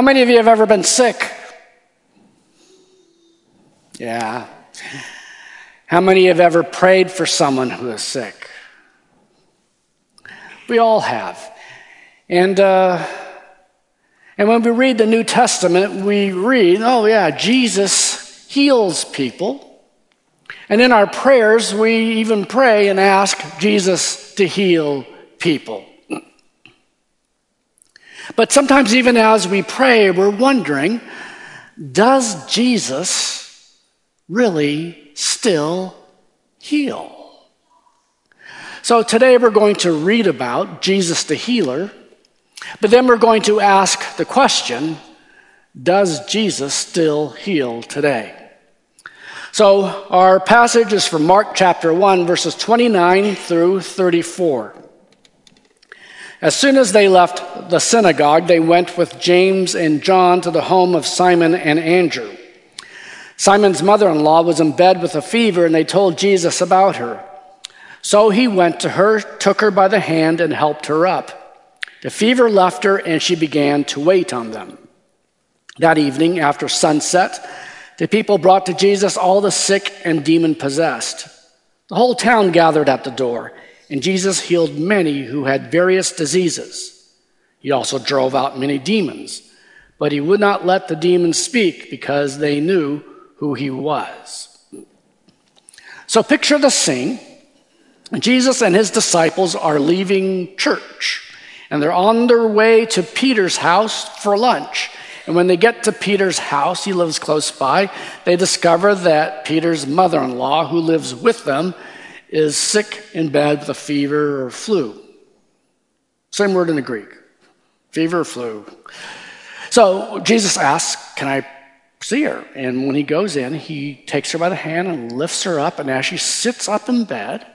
How many of you have ever been sick? Yeah. How many have ever prayed for someone who is sick? We all have. And, uh, and when we read the New Testament, we read, oh, yeah, Jesus heals people. And in our prayers, we even pray and ask Jesus to heal people. But sometimes, even as we pray, we're wondering does Jesus really still heal? So today we're going to read about Jesus the healer, but then we're going to ask the question Does Jesus still heal today? So our passage is from Mark chapter 1, verses 29 through 34. As soon as they left the synagogue, they went with James and John to the home of Simon and Andrew. Simon's mother in law was in bed with a fever, and they told Jesus about her. So he went to her, took her by the hand, and helped her up. The fever left her, and she began to wait on them. That evening, after sunset, the people brought to Jesus all the sick and demon possessed. The whole town gathered at the door and Jesus healed many who had various diseases. He also drove out many demons, but he would not let the demons speak because they knew who he was. So picture the scene. Jesus and his disciples are leaving church, and they're on their way to Peter's house for lunch. And when they get to Peter's house, he lives close by, they discover that Peter's mother in law, who lives with them, is sick in bed with a fever or flu. Same word in the Greek fever flu. So Jesus asks, Can I see her? And when he goes in, he takes her by the hand and lifts her up. And as she sits up in bed,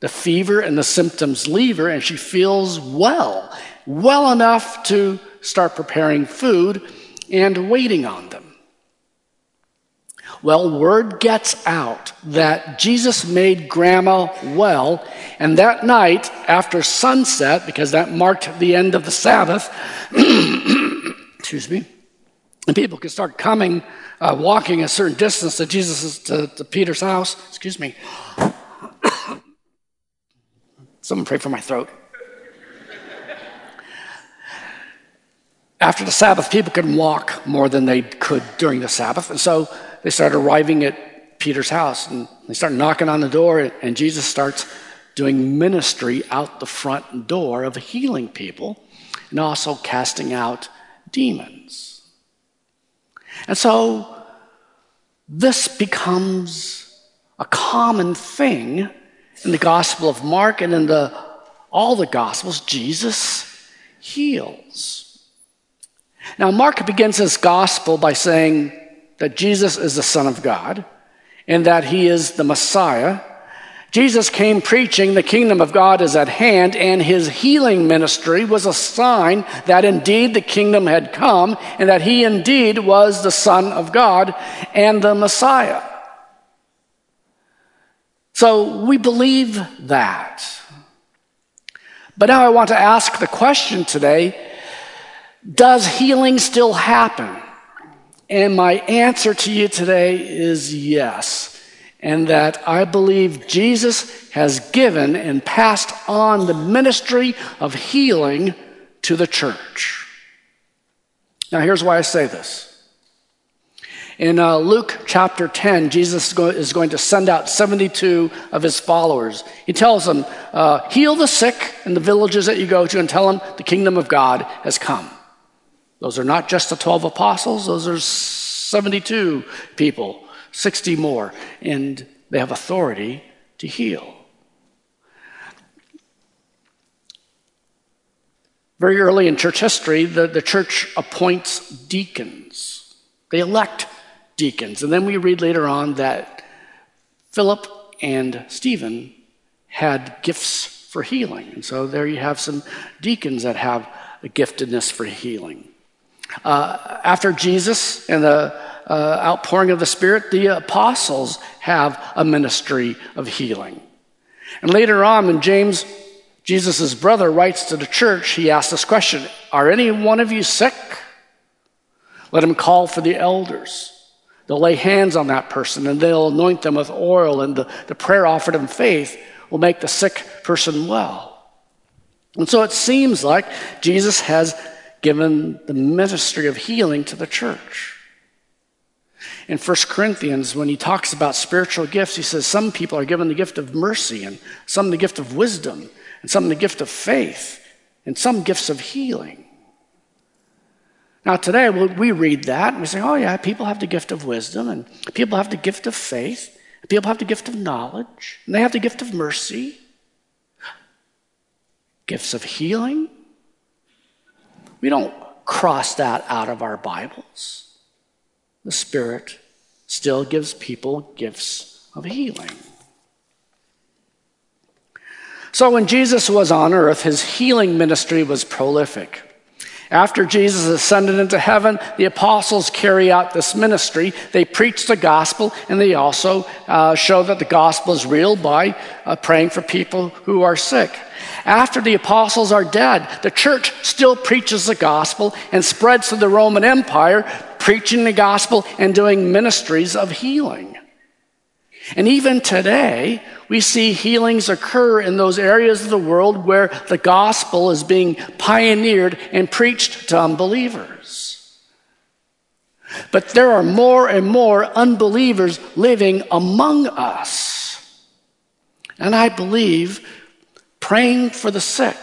the fever and the symptoms leave her, and she feels well, well enough to start preparing food and waiting on them. Well, word gets out that Jesus made grandma well, and that night after sunset, because that marked the end of the Sabbath, excuse me, and people could start coming, uh, walking a certain distance to Jesus' to, to Peter's house. Excuse me. Someone pray for my throat. After the Sabbath, people could walk more than they could during the Sabbath, and so they start arriving at Peter's house and they start knocking on the door, and Jesus starts doing ministry out the front door of healing people and also casting out demons. And so this becomes a common thing in the Gospel of Mark and in the, all the Gospels. Jesus heals. Now, Mark begins his Gospel by saying, that Jesus is the Son of God and that he is the Messiah. Jesus came preaching the kingdom of God is at hand, and his healing ministry was a sign that indeed the kingdom had come and that he indeed was the Son of God and the Messiah. So we believe that. But now I want to ask the question today does healing still happen? And my answer to you today is yes. And that I believe Jesus has given and passed on the ministry of healing to the church. Now, here's why I say this. In uh, Luke chapter 10, Jesus is going to send out 72 of his followers. He tells them, uh, Heal the sick in the villages that you go to and tell them the kingdom of God has come. Those are not just the 12 apostles, those are 72 people, 60 more, and they have authority to heal. Very early in church history, the, the church appoints deacons. They elect deacons. And then we read later on that Philip and Stephen had gifts for healing. And so there you have some deacons that have a giftedness for healing. Uh, after Jesus and the uh, outpouring of the Spirit, the apostles have a ministry of healing. And later on, when James, Jesus' brother, writes to the church, he asks this question Are any one of you sick? Let him call for the elders. They'll lay hands on that person and they'll anoint them with oil, and the, the prayer offered in faith will make the sick person well. And so it seems like Jesus has given the ministry of healing to the church. In 1 Corinthians, when he talks about spiritual gifts, he says some people are given the gift of mercy, and some the gift of wisdom, and some the gift of faith, and some gifts of healing. Now, today we read that and we say, oh, yeah, people have the gift of wisdom, and people have the gift of faith, and people have the gift of knowledge, and they have the gift of mercy, gifts of healing. We don't cross that out of our Bibles. The Spirit still gives people gifts of healing. So, when Jesus was on earth, his healing ministry was prolific. After Jesus ascended into heaven, the apostles carry out this ministry. They preach the gospel and they also uh, show that the gospel is real by uh, praying for people who are sick. After the apostles are dead, the church still preaches the gospel and spreads to the Roman Empire, preaching the gospel and doing ministries of healing. And even today, we see healings occur in those areas of the world where the gospel is being pioneered and preached to unbelievers. But there are more and more unbelievers living among us. And I believe praying for the sick,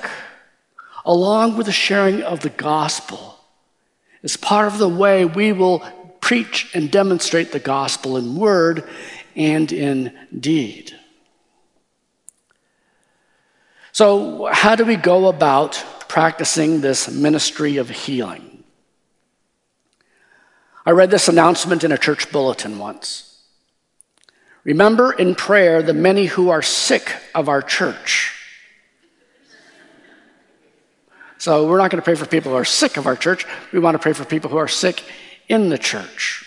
along with the sharing of the gospel, is part of the way we will preach and demonstrate the gospel in word and in deed. So, how do we go about practicing this ministry of healing? I read this announcement in a church bulletin once. Remember in prayer the many who are sick of our church. So, we're not going to pray for people who are sick of our church. We want to pray for people who are sick in the church.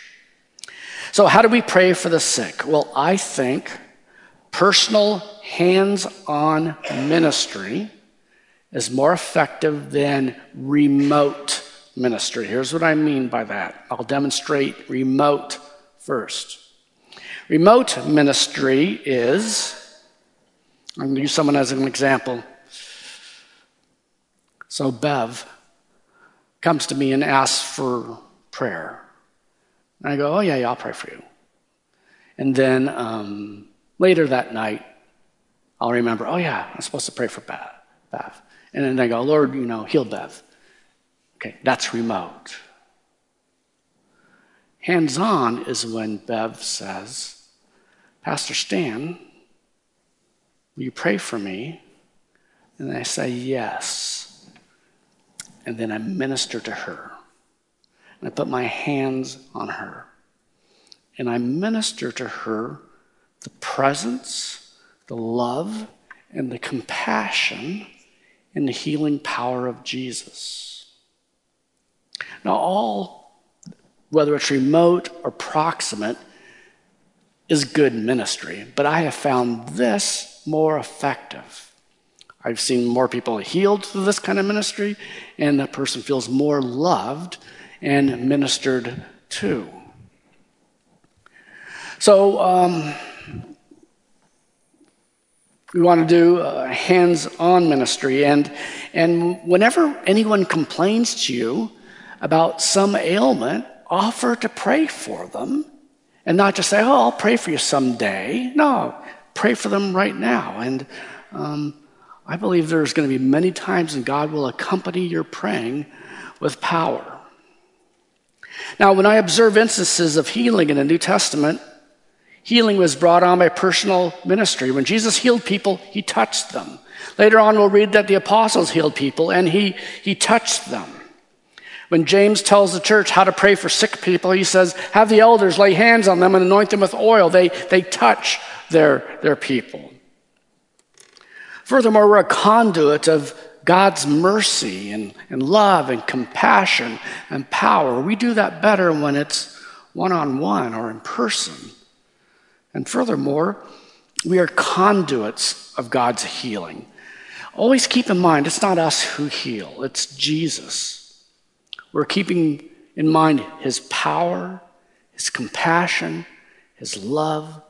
So, how do we pray for the sick? Well, I think personal hands on ministry is more effective than remote ministry. Here's what I mean by that I'll demonstrate remote first. Remote ministry is, I'm going to use someone as an example. So, Bev comes to me and asks for prayer. And I go, Oh, yeah, yeah, I'll pray for you. And then um, later that night, I'll remember, oh yeah, I'm supposed to pray for. Bev. And then I go, Lord, you know, heal Bev. Okay, that's remote. Hands on is when Bev says, Pastor Stan, will you pray for me? And I say, yes. And then I minister to her. And I put my hands on her. And I minister to her the presence the love and the compassion and the healing power of Jesus. Now, all, whether it's remote or proximate, is good ministry, but I have found this more effective. I've seen more people healed through this kind of ministry, and that person feels more loved and ministered to. So, um, we want to do hands on ministry. And, and whenever anyone complains to you about some ailment, offer to pray for them and not just say, oh, I'll pray for you someday. No, pray for them right now. And um, I believe there's going to be many times when God will accompany your praying with power. Now, when I observe instances of healing in the New Testament, Healing was brought on by personal ministry. When Jesus healed people, he touched them. Later on, we'll read that the apostles healed people and he, he touched them. When James tells the church how to pray for sick people, he says, Have the elders lay hands on them and anoint them with oil. They, they touch their, their people. Furthermore, we're a conduit of God's mercy and, and love and compassion and power. We do that better when it's one on one or in person. And furthermore, we are conduits of God's healing. Always keep in mind, it's not us who heal, it's Jesus. We're keeping in mind His power, His compassion, His love,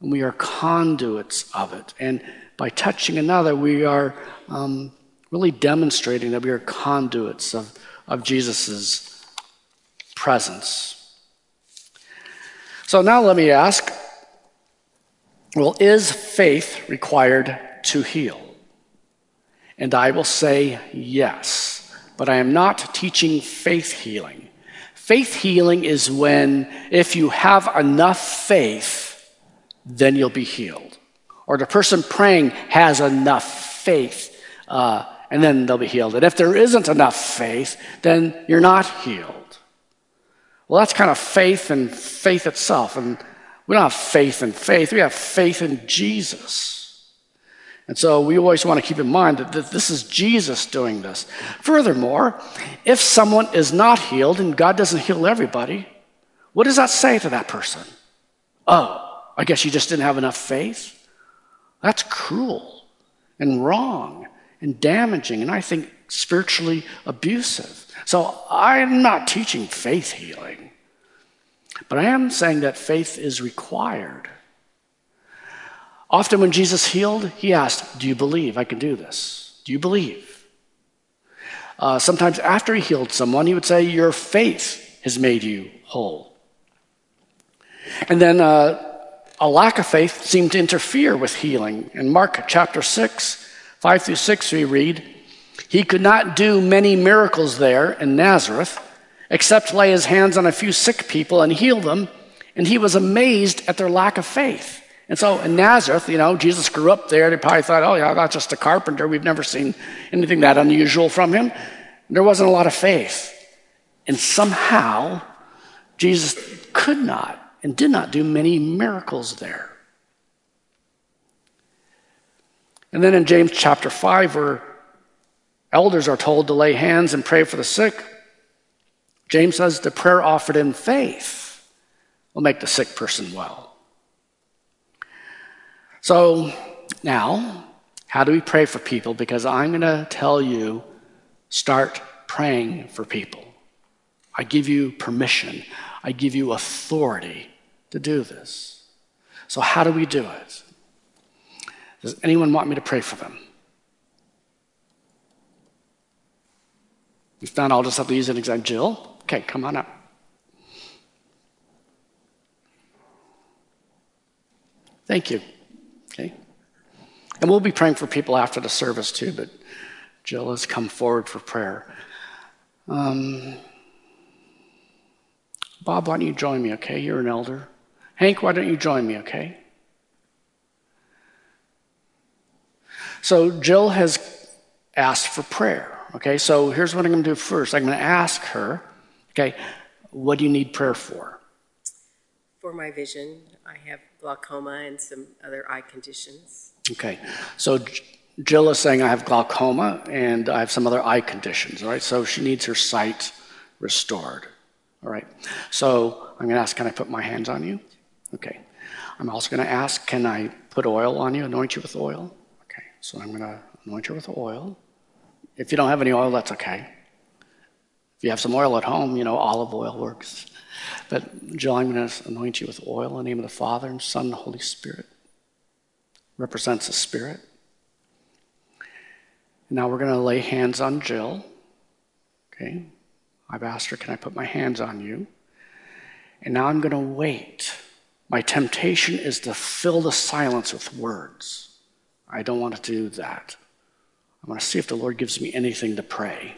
and we are conduits of it. And by touching another, we are um, really demonstrating that we are conduits of, of Jesus' presence. So now let me ask well, is faith required to heal? And I will say yes, but I am not teaching faith healing. Faith healing is when, if you have enough faith, then you'll be healed. Or the person praying has enough faith, uh, and then they'll be healed. And if there isn't enough faith, then you're not healed. Well, that's kind of faith and faith itself. And we don't have faith in faith, we have faith in Jesus. And so we always want to keep in mind that this is Jesus doing this. Furthermore, if someone is not healed and God doesn't heal everybody, what does that say to that person? Oh, I guess you just didn't have enough faith? That's cruel and wrong and damaging and I think spiritually abusive. So I'm not teaching faith healing. But I am saying that faith is required. Often when Jesus healed, he asked, Do you believe I can do this? Do you believe? Uh, sometimes after he healed someone, he would say, Your faith has made you whole. And then uh, a lack of faith seemed to interfere with healing. In Mark chapter 6, 5 through 6, we read, He could not do many miracles there in Nazareth except lay his hands on a few sick people and heal them. And he was amazed at their lack of faith. And so in Nazareth, you know, Jesus grew up there. They probably thought, oh, yeah, that's just a carpenter. We've never seen anything that unusual from him. There wasn't a lot of faith. And somehow, Jesus could not and did not do many miracles there. And then in James chapter 5, where elders are told to lay hands and pray for the sick, James says the prayer offered in faith will make the sick person well. So now, how do we pray for people? Because I'm going to tell you start praying for people. I give you permission, I give you authority to do this. So, how do we do it? Does anyone want me to pray for them? If not, I'll just have to use an example. Jill? Okay, come on up. Thank you. Okay. And we'll be praying for people after the service too, but Jill has come forward for prayer. Um, Bob, why don't you join me, okay? You're an elder. Hank, why don't you join me, okay? So Jill has asked for prayer, okay? So here's what I'm going to do first I'm going to ask her Okay, what do you need prayer for? For my vision, I have glaucoma and some other eye conditions. Okay, so Jill is saying I have glaucoma and I have some other eye conditions, all right? So she needs her sight restored, all right? So I'm going to ask, can I put my hands on you? Okay. I'm also going to ask, can I put oil on you, anoint you with oil? Okay, so I'm going to anoint you with oil. If you don't have any oil, that's okay. If you have some oil at home, you know, olive oil works. But Jill, I'm going to anoint you with oil in the name of the Father and Son and Holy Spirit. Represents the Spirit. Now we're going to lay hands on Jill. Okay. I've asked her, can I put my hands on you? And now I'm going to wait. My temptation is to fill the silence with words. I don't want to do that. I want to see if the Lord gives me anything to pray.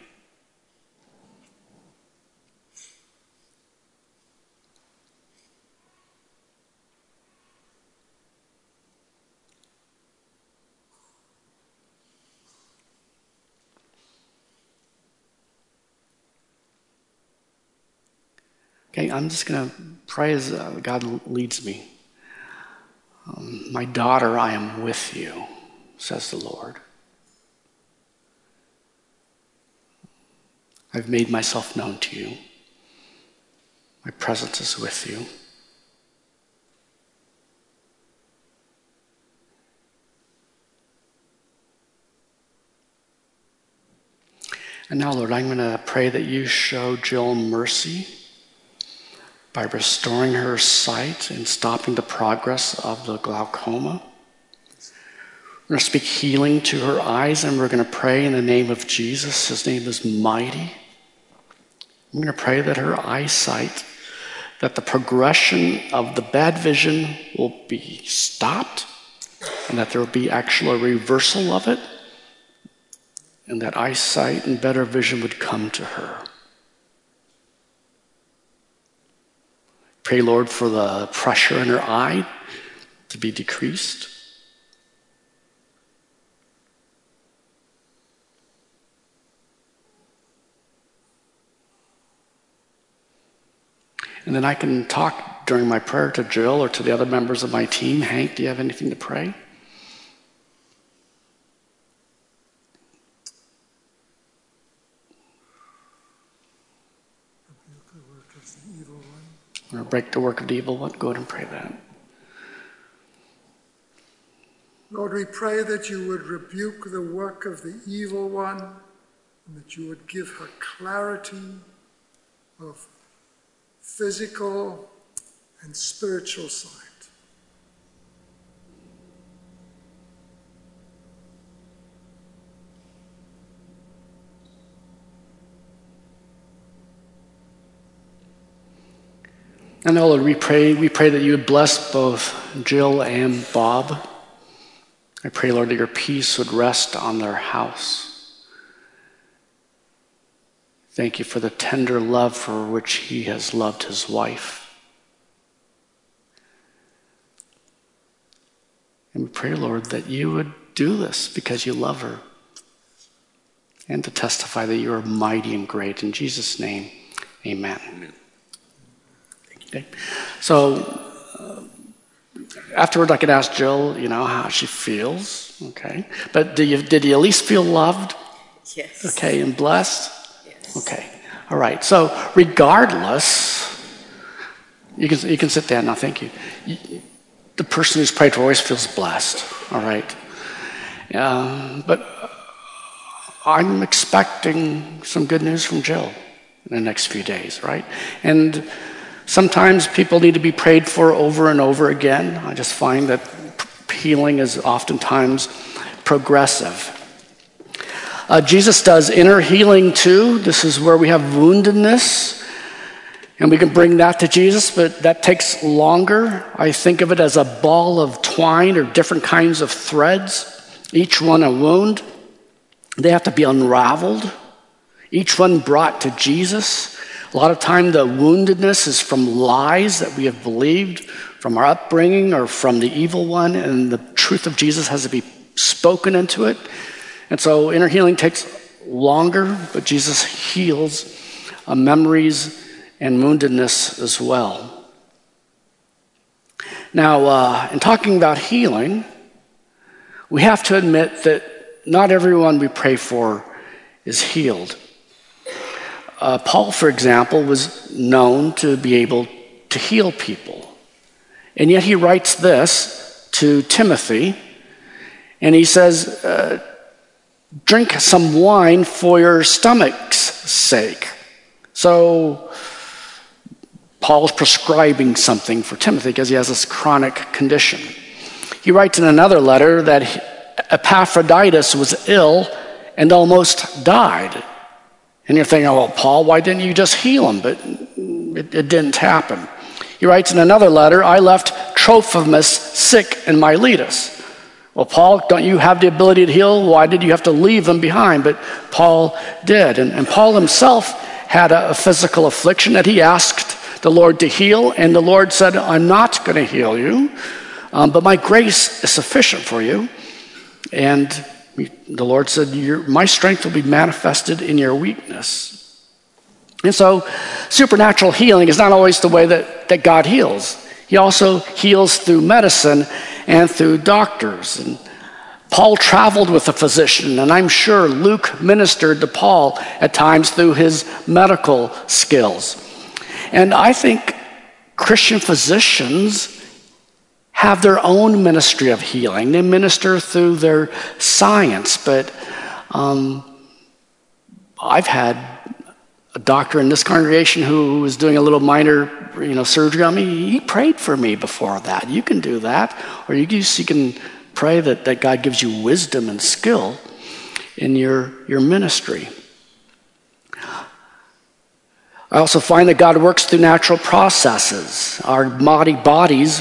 Okay, I'm just going to pray as uh, God leads me. Um, my daughter, I am with you, says the Lord. I've made myself known to you. My presence is with you. And now, Lord, I'm going to pray that you show Jill mercy by restoring her sight and stopping the progress of the glaucoma. We're going to speak healing to her eyes, and we're going to pray in the name of Jesus. His name is mighty. I'm going to pray that her eyesight, that the progression of the bad vision will be stopped, and that there will be actual reversal of it, and that eyesight and better vision would come to her. Pray, Lord, for the pressure in her eye to be decreased. And then I can talk during my prayer to Jill or to the other members of my team. Hank, do you have anything to pray? Or break the work of the evil one. Go ahead and pray that. Lord, we pray that you would rebuke the work of the evil one and that you would give her clarity of physical and spiritual sight. And Lord, we pray, we pray that you would bless both Jill and Bob. I pray, Lord, that your peace would rest on their house. Thank you for the tender love for which he has loved his wife. And we pray, Lord, that you would do this because you love her and to testify that you are mighty and great. In Jesus' name, amen. amen. Okay. So uh, afterward, I could ask Jill, you know, how she feels. Okay. But did you, did you at least feel loved? Yes. Okay, and blessed? Yes. Okay. All right. So regardless, you can, you can sit down now. Thank you. you the person who's prayed for always feels blessed. All right. Um, but I'm expecting some good news from Jill in the next few days, right? And Sometimes people need to be prayed for over and over again. I just find that healing is oftentimes progressive. Uh, Jesus does inner healing too. This is where we have woundedness, and we can bring that to Jesus, but that takes longer. I think of it as a ball of twine or different kinds of threads, each one a wound. They have to be unraveled, each one brought to Jesus. A lot of time, the woundedness is from lies that we have believed, from our upbringing, or from the evil one, and the truth of Jesus has to be spoken into it. And so, inner healing takes longer, but Jesus heals uh, memories and woundedness as well. Now, uh, in talking about healing, we have to admit that not everyone we pray for is healed. Uh, Paul, for example, was known to be able to heal people. And yet he writes this to Timothy, and he says, uh, Drink some wine for your stomach's sake. So, Paul's prescribing something for Timothy because he has this chronic condition. He writes in another letter that Epaphroditus was ill and almost died. And you're thinking, well, Paul, why didn't you just heal him? But it, it didn't happen. He writes in another letter, I left Trophimus sick in Miletus. Well, Paul, don't you have the ability to heal? Why did you have to leave him behind? But Paul did. And, and Paul himself had a, a physical affliction that he asked the Lord to heal, and the Lord said, I'm not going to heal you, um, but my grace is sufficient for you. And the Lord said, My strength will be manifested in your weakness. And so, supernatural healing is not always the way that, that God heals. He also heals through medicine and through doctors. And Paul traveled with a physician, and I'm sure Luke ministered to Paul at times through his medical skills. And I think Christian physicians have their own ministry of healing. They minister through their science, but um, I've had a doctor in this congregation who was doing a little minor, you know, surgery on me. He prayed for me before that. You can do that, or you, you can pray that, that God gives you wisdom and skill in your, your ministry. I also find that God works through natural processes. Our body bodies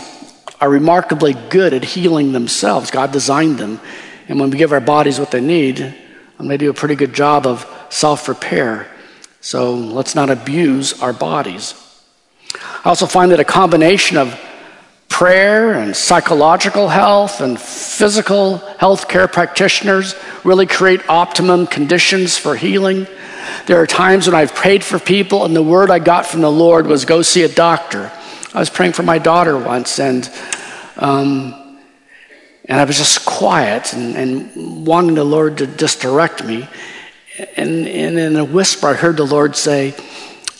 are remarkably good at healing themselves. God designed them. And when we give our bodies what they need, um, they do a pretty good job of self repair. So let's not abuse our bodies. I also find that a combination of prayer and psychological health and physical health care practitioners really create optimum conditions for healing. There are times when I've prayed for people, and the word I got from the Lord was go see a doctor. I was praying for my daughter once, and um, and I was just quiet and, and wanting the Lord to just direct me. And, and in a whisper, I heard the Lord say,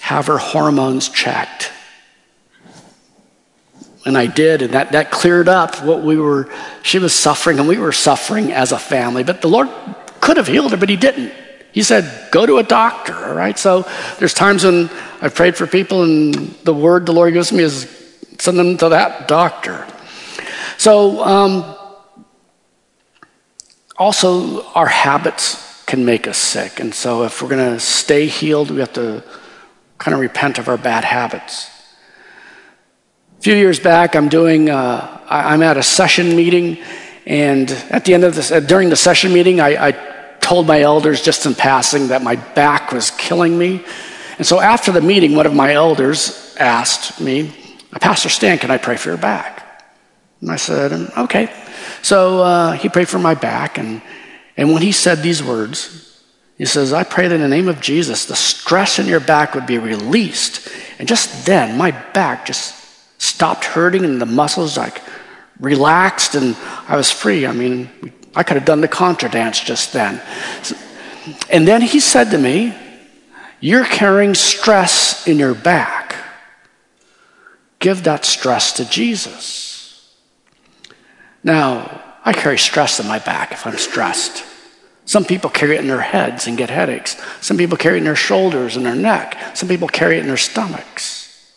Have her hormones checked. And I did, and that, that cleared up what we were, she was suffering, and we were suffering as a family. But the Lord could have healed her, but He didn't. He said, Go to a doctor, all right? So there's times when I've prayed for people, and the word the Lord gives me is send them to that doctor. So, um, also, our habits can make us sick. And so, if we're going to stay healed, we have to kind of repent of our bad habits. A few years back, I'm doing, uh, I'm at a session meeting, and at the end of this, uh, during the session meeting, I, I told my elders just in passing that my back was killing me. And so after the meeting, one of my elders asked me, Pastor Stan, can I pray for your back? And I said, okay. So uh, he prayed for my back, and and when he said these words, he says, I pray that in the name of Jesus, the stress in your back would be released. And just then, my back just stopped hurting and the muscles like relaxed and I was free. I mean, I could have done the contra dance just then. And then he said to me, You're carrying stress in your back. Give that stress to Jesus. Now, I carry stress in my back if I'm stressed. Some people carry it in their heads and get headaches. Some people carry it in their shoulders and their neck. Some people carry it in their stomachs.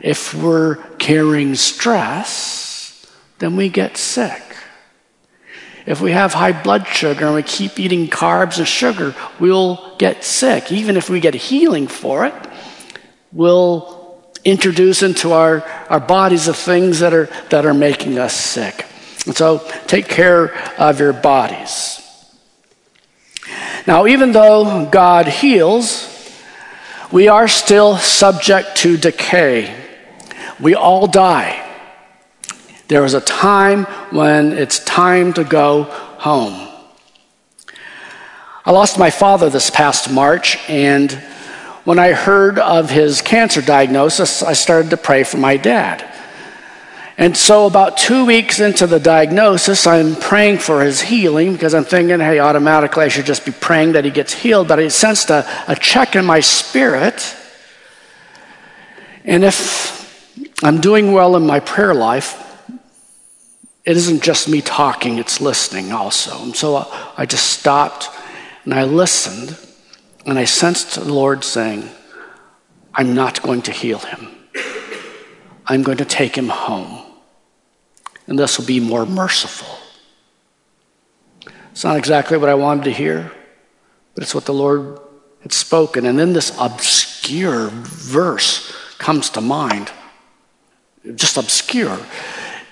If we're carrying stress, then we get sick. If we have high blood sugar and we keep eating carbs and sugar, we'll get sick. Even if we get healing for it, we'll introduce into our, our bodies the things that are, that are making us sick. And so take care of your bodies. Now, even though God heals, we are still subject to decay. We all die. There is a time when it's time to go home. I lost my father this past March, and when I heard of his cancer diagnosis, I started to pray for my dad. And so, about two weeks into the diagnosis, I'm praying for his healing because I'm thinking, hey, automatically I should just be praying that he gets healed. But I sensed a, a check in my spirit. And if I'm doing well in my prayer life, it isn't just me talking, it's listening also. And so I just stopped and I listened and I sensed the Lord saying, I'm not going to heal him. I'm going to take him home and this will be more merciful. It's not exactly what I wanted to hear, but it's what the Lord had spoken. And then this obscure verse comes to mind. Just obscure.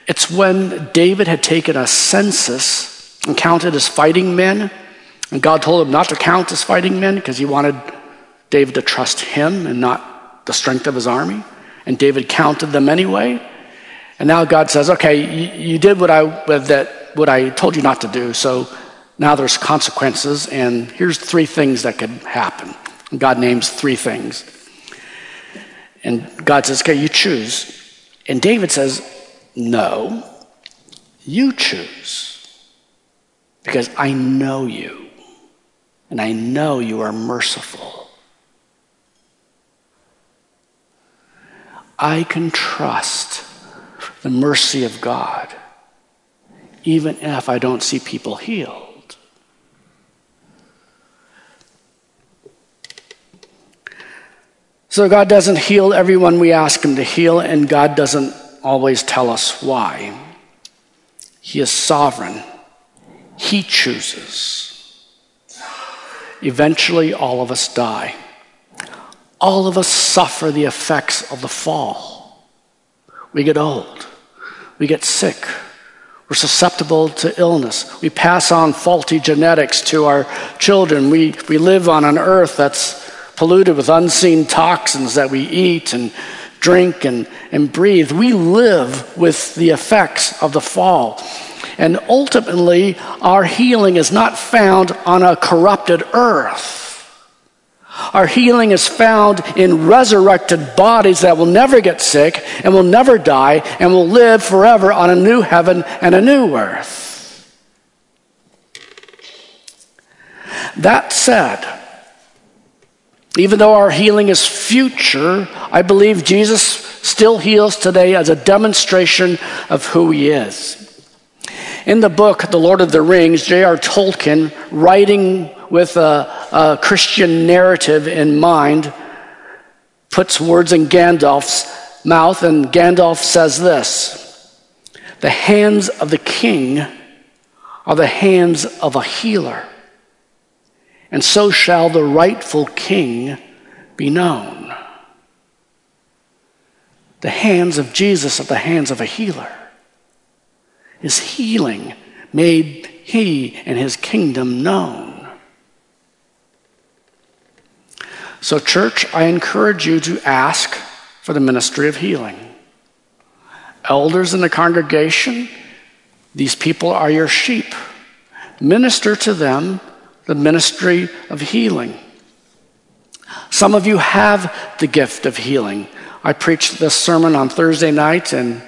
It's when David had taken a census and counted his fighting men, and God told him not to count his fighting men because he wanted David to trust him and not the strength of his army. And David counted them anyway. And now God says, okay, you, you did what I, that, what I told you not to do, so now there's consequences, and here's three things that could happen. And God names three things. And God says, okay, you choose. And David says, no, you choose. Because I know you, and I know you are merciful. I can trust the mercy of God, even if I don't see people healed. So God doesn't heal everyone we ask Him to heal, and God doesn't always tell us why. He is sovereign, He chooses. Eventually, all of us die. All of us suffer the effects of the fall. We get old, we get sick, we're susceptible to illness. We pass on faulty genetics to our children. We, we live on an earth that's polluted with unseen toxins that we eat and drink and, and breathe. We live with the effects of the fall. And ultimately, our healing is not found on a corrupted earth. Our healing is found in resurrected bodies that will never get sick and will never die and will live forever on a new heaven and a new earth. That said, even though our healing is future, I believe Jesus still heals today as a demonstration of who he is. In the book, The Lord of the Rings, J.R. Tolkien, writing with a, a Christian narrative in mind, puts words in Gandalf's mouth, and Gandalf says this The hands of the king are the hands of a healer and so shall the rightful king be known. The hands of Jesus are the hands of a healer. His healing made he and his kingdom known. So, church, I encourage you to ask for the ministry of healing. Elders in the congregation, these people are your sheep. Minister to them the ministry of healing. Some of you have the gift of healing. I preached this sermon on Thursday night, and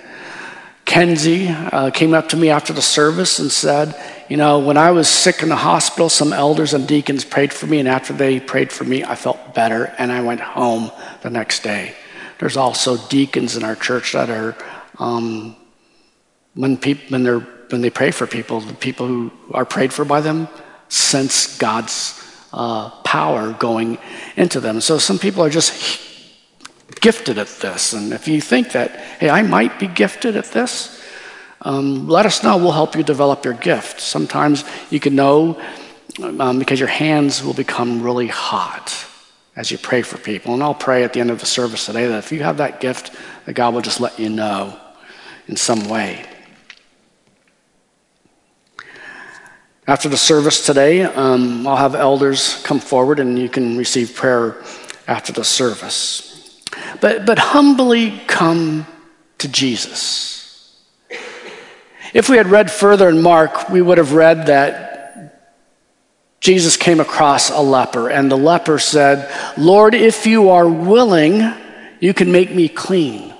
Kenzie uh, came up to me after the service and said, You know, when I was sick in the hospital, some elders and deacons prayed for me, and after they prayed for me, I felt better, and I went home the next day. There's also deacons in our church that are, um, when, people, when, when they pray for people, the people who are prayed for by them, sense God's uh, power going into them. So some people are just gifted at this. And if you think that, hey, I might be gifted at this, um, let us know. We'll help you develop your gift. Sometimes you can know um, because your hands will become really hot as you pray for people. And I'll pray at the end of the service today that if you have that gift, that God will just let you know in some way. After the service today, um, I'll have elders come forward and you can receive prayer after the service. But, but humbly come to Jesus. If we had read further in Mark, we would have read that Jesus came across a leper, and the leper said, Lord, if you are willing, you can make me clean.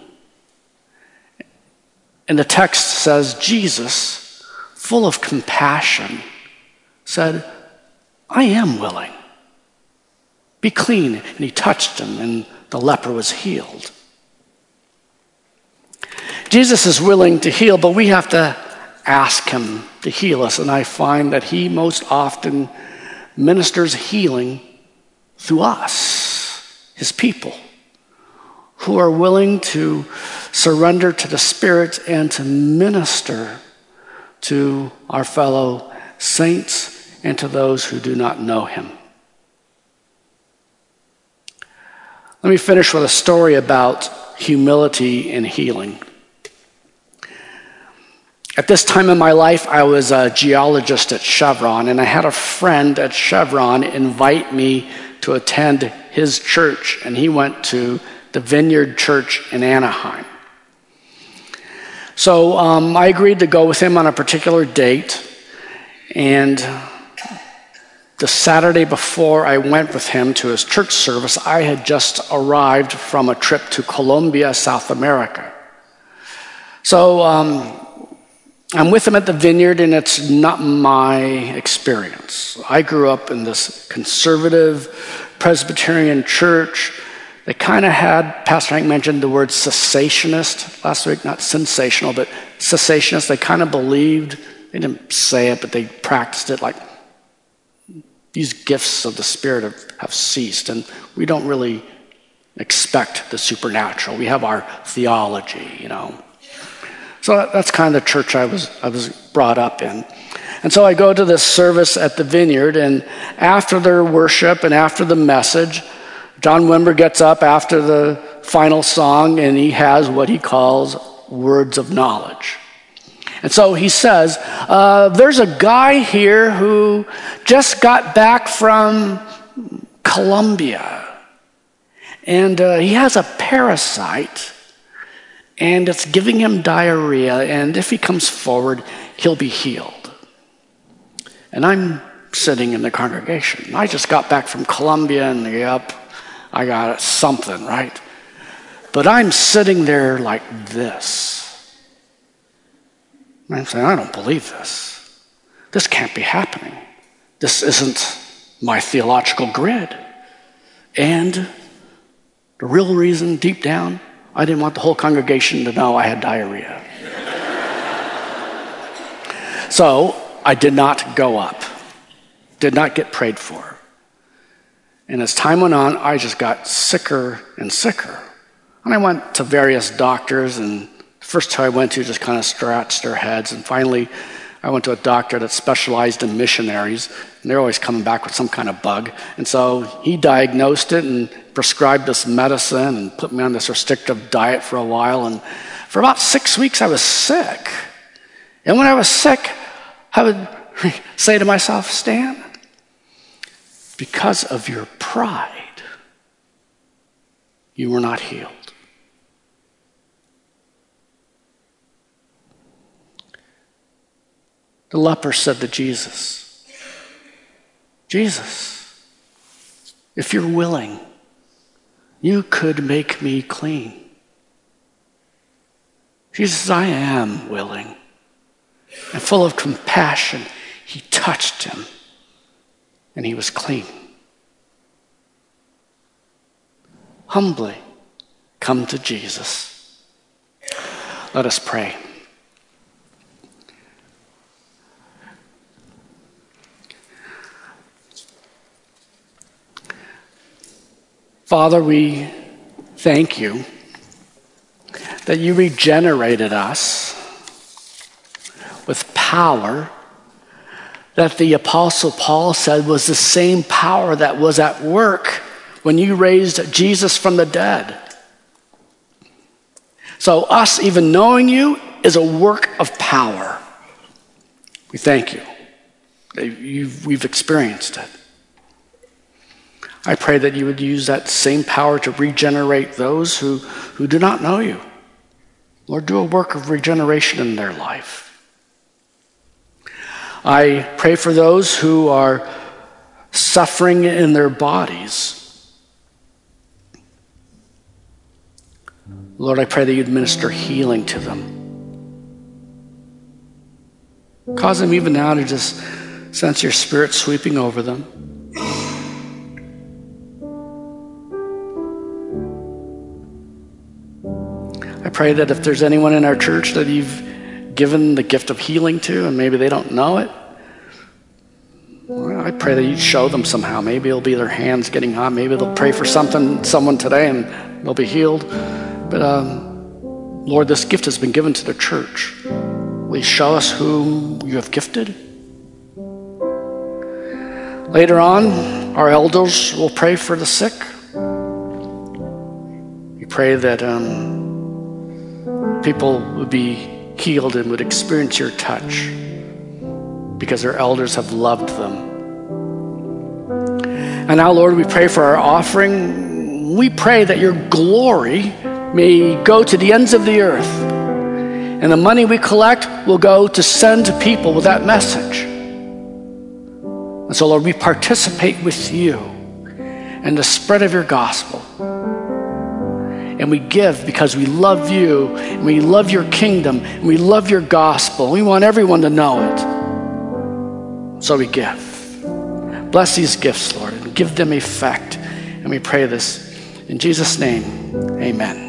And the text says, Jesus, full of compassion, said, I am willing. Be clean. And he touched him, and the leper was healed. Jesus is willing to heal, but we have to ask him to heal us. And I find that he most often ministers healing through us, his people, who are willing to surrender to the Spirit and to minister to our fellow saints and to those who do not know him. Let me finish with a story about humility and healing. At this time in my life, I was a geologist at Chevron, and I had a friend at Chevron invite me to attend his church, and he went to the Vineyard Church in Anaheim. So um, I agreed to go with him on a particular date, and the Saturday before I went with him to his church service, I had just arrived from a trip to Colombia, South America. So um, I'm with him at the vineyard, and it's not my experience. I grew up in this conservative Presbyterian church. They kind of had, Pastor Hank mentioned the word cessationist last week, not sensational, but cessationist. They kind of believed, they didn't say it, but they practiced it like these gifts of the Spirit have, have ceased, and we don't really expect the supernatural. We have our theology, you know. So that's kind of the church I was, I was brought up in. And so I go to this service at the vineyard, and after their worship and after the message, John Wimber gets up after the final song and he has what he calls words of knowledge. And so he says, uh, There's a guy here who just got back from Colombia, and uh, he has a parasite, and it's giving him diarrhea, and if he comes forward, he'll be healed. And I'm sitting in the congregation. I just got back from Colombia, and yep, I got something, right? But I'm sitting there like this. I'm saying, I don't believe this. This can't be happening. This isn't my theological grid. And the real reason, deep down, I didn't want the whole congregation to know I had diarrhea. so I did not go up, did not get prayed for. And as time went on, I just got sicker and sicker. And I went to various doctors, and first two I went to just kind of scratched their heads. And finally, I went to a doctor that specialized in missionaries, and they're always coming back with some kind of bug. And so he diagnosed it and prescribed this medicine and put me on this restrictive diet for a while. And for about six weeks, I was sick. And when I was sick, I would say to myself, Stan, because of your pride, you were not healed. The leper said to Jesus, Jesus, if you're willing, you could make me clean. Jesus I am willing. And full of compassion, he touched him and he was clean. Humbly come to Jesus. Let us pray. Father, we thank you that you regenerated us with power that the Apostle Paul said was the same power that was at work when you raised Jesus from the dead. So, us even knowing you is a work of power. We thank you. We've experienced it. I pray that you would use that same power to regenerate those who, who do not know you. Lord, do a work of regeneration in their life. I pray for those who are suffering in their bodies. Lord, I pray that you'd minister healing to them. Cause them even now to just sense your spirit sweeping over them. Pray that if there's anyone in our church that you've given the gift of healing to and maybe they don't know it, well, I pray that you show them somehow. Maybe it'll be their hands getting hot. Maybe they'll pray for something, someone today, and they'll be healed. But um, Lord, this gift has been given to the church. Will you show us whom you have gifted? Later on, our elders will pray for the sick. We pray that um, people would be healed and would experience your touch because their elders have loved them. And now, Lord, we pray for our offering. We pray that your glory may go to the ends of the earth. And the money we collect will go to send people with that message. And so, Lord, we participate with you in the spread of your gospel and we give because we love you and we love your kingdom and we love your gospel. We want everyone to know it. So we give. Bless these gifts, Lord, and give them effect. And we pray this in Jesus' name. Amen.